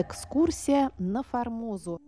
Экскурсия на Формозу.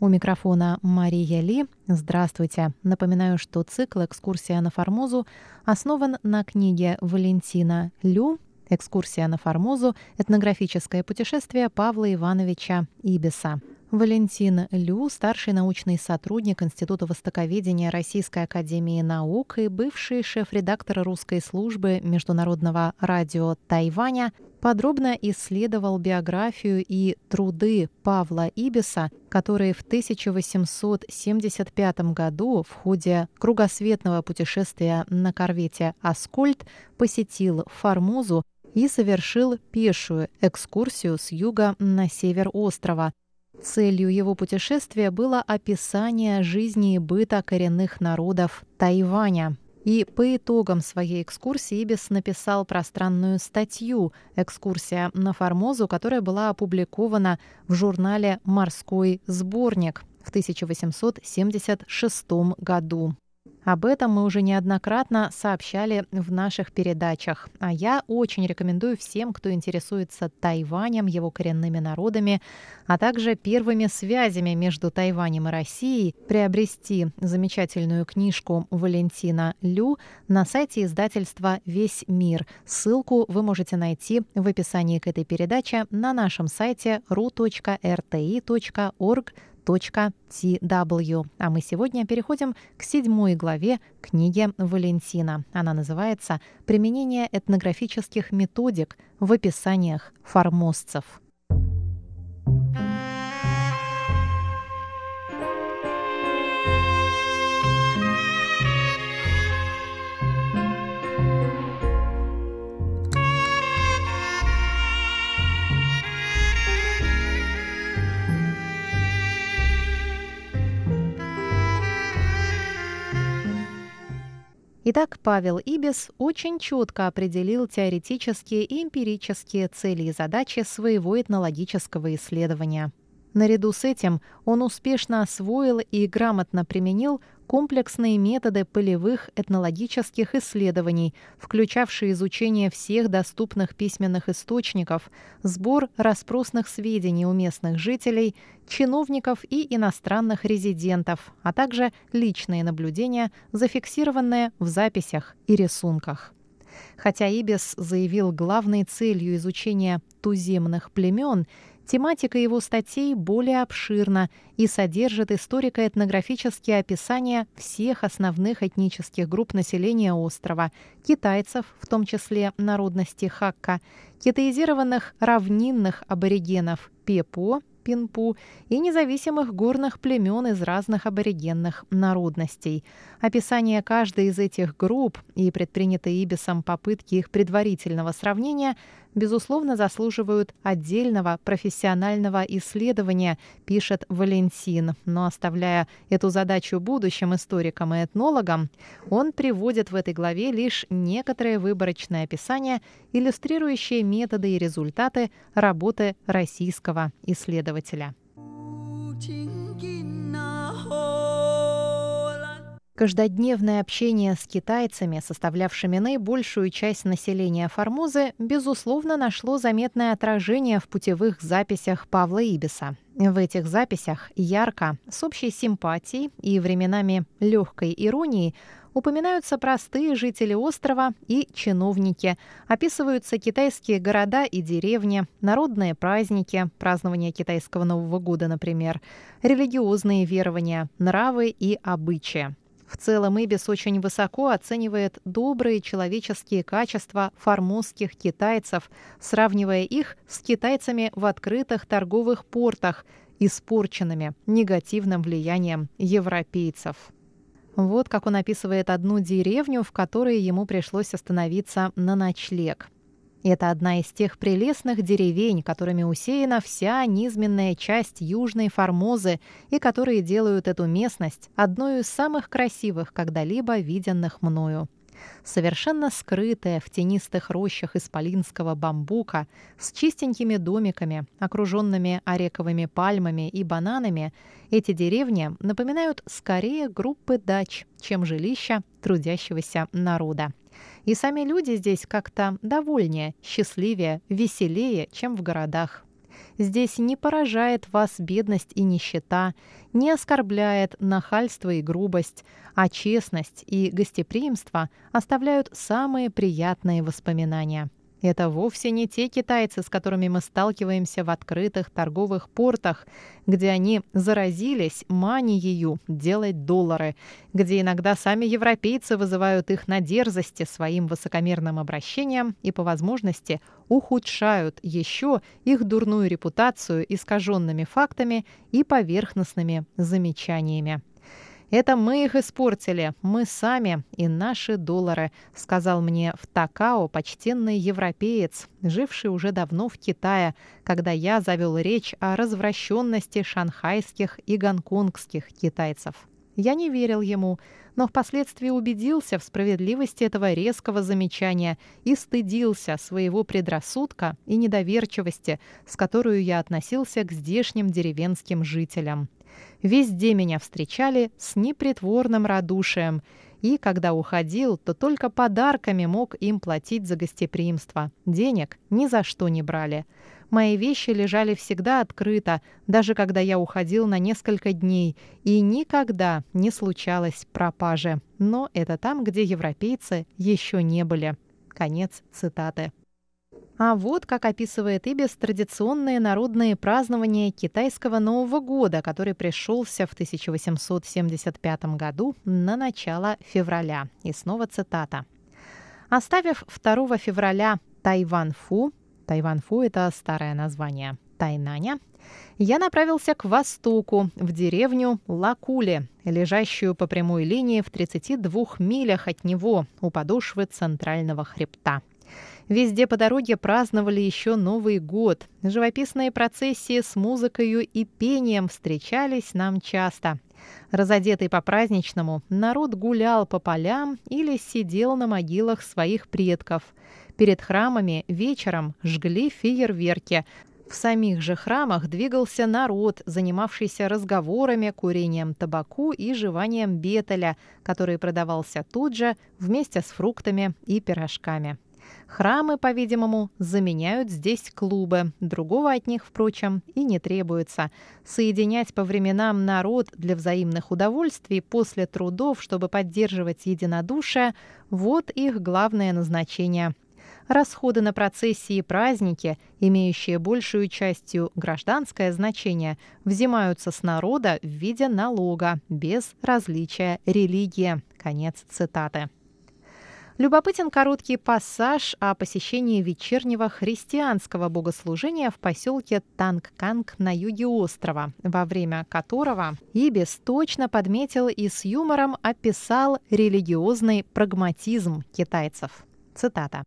У микрофона Мария Ли. Здравствуйте. Напоминаю, что цикл «Экскурсия на Формозу» основан на книге Валентина Лю «Экскурсия на Формозу. Этнографическое путешествие Павла Ивановича Ибиса». Валентин Лю, старший научный сотрудник Института востоковедения Российской академии наук и бывший шеф-редактор русской службы Международного радио Тайваня, подробно исследовал биографию и труды Павла Ибиса, который в 1875 году в ходе кругосветного путешествия на корвете «Аскольд» посетил Формозу и совершил пешую экскурсию с юга на север острова – Целью его путешествия было описание жизни и быта коренных народов Тайваня. И по итогам своей экскурсии Ибис написал пространную статью «Экскурсия на Формозу», которая была опубликована в журнале «Морской сборник» в 1876 году. Об этом мы уже неоднократно сообщали в наших передачах. А я очень рекомендую всем, кто интересуется Тайванем, его коренными народами, а также первыми связями между Тайванем и Россией, приобрести замечательную книжку Валентина Лю на сайте издательства «Весь мир». Ссылку вы можете найти в описании к этой передаче на нашем сайте ru.rti.org tw. А мы сегодня переходим к седьмой главе книги Валентина. Она называется «Применение этнографических методик в описаниях формозцев». Итак, Павел Ибис очень четко определил теоретические и эмпирические цели и задачи своего этнологического исследования. Наряду с этим он успешно освоил и грамотно применил комплексные методы полевых этнологических исследований, включавшие изучение всех доступных письменных источников, сбор распросных сведений у местных жителей, чиновников и иностранных резидентов, а также личные наблюдения, зафиксированные в записях и рисунках. Хотя Ибис заявил главной целью изучения туземных племен – Тематика его статей более обширна и содержит историко-этнографические описания всех основных этнических групп населения острова, китайцев, в том числе народности Хакка, китаизированных равнинных аборигенов Пепо, Пинпу и независимых горных племен из разных аборигенных народностей. Описание каждой из этих групп и предпринятые Ибисом попытки их предварительного сравнения безусловно, заслуживают отдельного профессионального исследования, пишет Валентин. Но оставляя эту задачу будущим историкам и этнологам, он приводит в этой главе лишь некоторые выборочные описания, иллюстрирующие методы и результаты работы российского исследователя. Каждодневное общение с китайцами, составлявшими наибольшую часть населения Формозы, безусловно, нашло заметное отражение в путевых записях Павла Ибиса. В этих записях ярко, с общей симпатией и временами легкой иронией упоминаются простые жители острова и чиновники, описываются китайские города и деревни, народные праздники, празднование китайского Нового года, например, религиозные верования, нравы и обычаи. В целом Ибис очень высоко оценивает добрые человеческие качества формозских китайцев, сравнивая их с китайцами в открытых торговых портах, испорченными негативным влиянием европейцев. Вот как он описывает одну деревню, в которой ему пришлось остановиться на ночлег. Это одна из тех прелестных деревень, которыми усеяна вся низменная часть Южной Формозы и которые делают эту местность одной из самых красивых когда-либо виденных мною. Совершенно скрытая в тенистых рощах исполинского бамбука, с чистенькими домиками, окруженными орековыми пальмами и бананами, эти деревни напоминают скорее группы дач, чем жилища трудящегося народа. И сами люди здесь как-то довольнее, счастливее, веселее, чем в городах. Здесь не поражает вас бедность и нищета, не оскорбляет нахальство и грубость, а честность и гостеприимство оставляют самые приятные воспоминания. Это вовсе не те китайцы, с которыми мы сталкиваемся в открытых торговых портах, где они заразились манией делать доллары, где иногда сами европейцы вызывают их на дерзости своим высокомерным обращением и, по возможности, ухудшают еще их дурную репутацию искаженными фактами и поверхностными замечаниями. Это мы их испортили, мы сами и наши доллары», сказал мне в Такао почтенный европеец, живший уже давно в Китае, когда я завел речь о развращенности шанхайских и гонконгских китайцев. Я не верил ему, но впоследствии убедился в справедливости этого резкого замечания и стыдился своего предрассудка и недоверчивости, с которой я относился к здешним деревенским жителям. Везде меня встречали с непритворным радушием, и, когда уходил, то только подарками мог им платить за гостеприимство. Денег ни за что не брали. Мои вещи лежали всегда открыто, даже когда я уходил на несколько дней, и никогда не случалось пропажи. Но это там, где европейцы еще не были. Конец цитаты. А вот как описывает Ибис традиционные народные празднования китайского Нового года, который пришелся в 1875 году на начало февраля. И снова цитата. Оставив 2 февраля Тайван-Фу, Тайван-Фу – это старое название Тайнаня, я направился к востоку, в деревню Лакули, лежащую по прямой линии в 32 милях от него, у подошвы центрального хребта. Везде по дороге праздновали еще Новый год. Живописные процессии с музыкой и пением встречались нам часто. Разодетый по-праздничному, народ гулял по полям или сидел на могилах своих предков. Перед храмами вечером жгли фейерверки. В самих же храмах двигался народ, занимавшийся разговорами, курением табаку и жеванием бетеля, который продавался тут же вместе с фруктами и пирожками. Храмы, по-видимому, заменяют здесь клубы. Другого от них, впрочем, и не требуется. Соединять по временам народ для взаимных удовольствий после трудов, чтобы поддерживать единодушие – вот их главное назначение. Расходы на процессии и праздники, имеющие большую частью гражданское значение, взимаются с народа в виде налога, без различия религии. Конец цитаты. Любопытен короткий пассаж о посещении вечернего христианского богослужения в поселке Тангканг на юге острова, во время которого Ибис точно подметил и с юмором описал религиозный прагматизм китайцев. Цитата.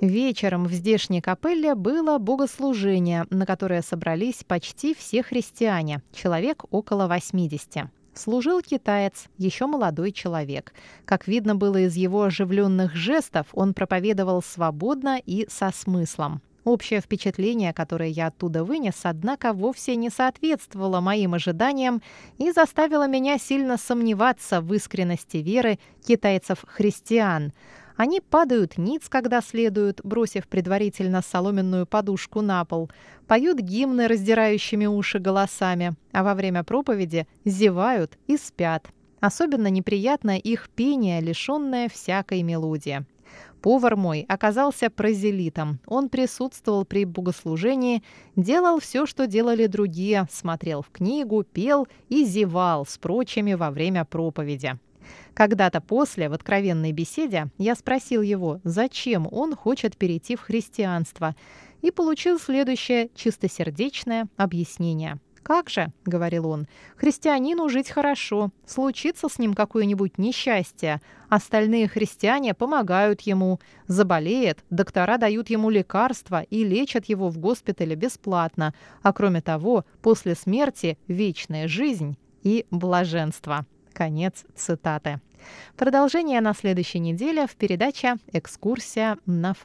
Вечером в здешней капелле было богослужение, на которое собрались почти все христиане, человек около 80 служил китаец, еще молодой человек. Как видно было из его оживленных жестов, он проповедовал свободно и со смыслом. Общее впечатление, которое я оттуда вынес, однако вовсе не соответствовало моим ожиданиям и заставило меня сильно сомневаться в искренности веры китайцев-христиан – они падают ниц, когда следуют, бросив предварительно соломенную подушку на пол, поют гимны раздирающими уши голосами, а во время проповеди зевают и спят. Особенно неприятно их пение, лишенное всякой мелодии. Повар мой оказался прозелитом. Он присутствовал при богослужении, делал все, что делали другие, смотрел в книгу, пел и зевал с прочими во время проповеди. Когда-то после, в откровенной беседе, я спросил его, зачем он хочет перейти в христианство, и получил следующее чистосердечное объяснение. «Как же», — говорил он, — «христианину жить хорошо, случится с ним какое-нибудь несчастье, остальные христиане помогают ему, заболеет, доктора дают ему лекарства и лечат его в госпитале бесплатно, а кроме того, после смерти вечная жизнь и блаженство». Конец цитаты. Продолжение на следующей неделе в передаче «Экскурсия на фарм».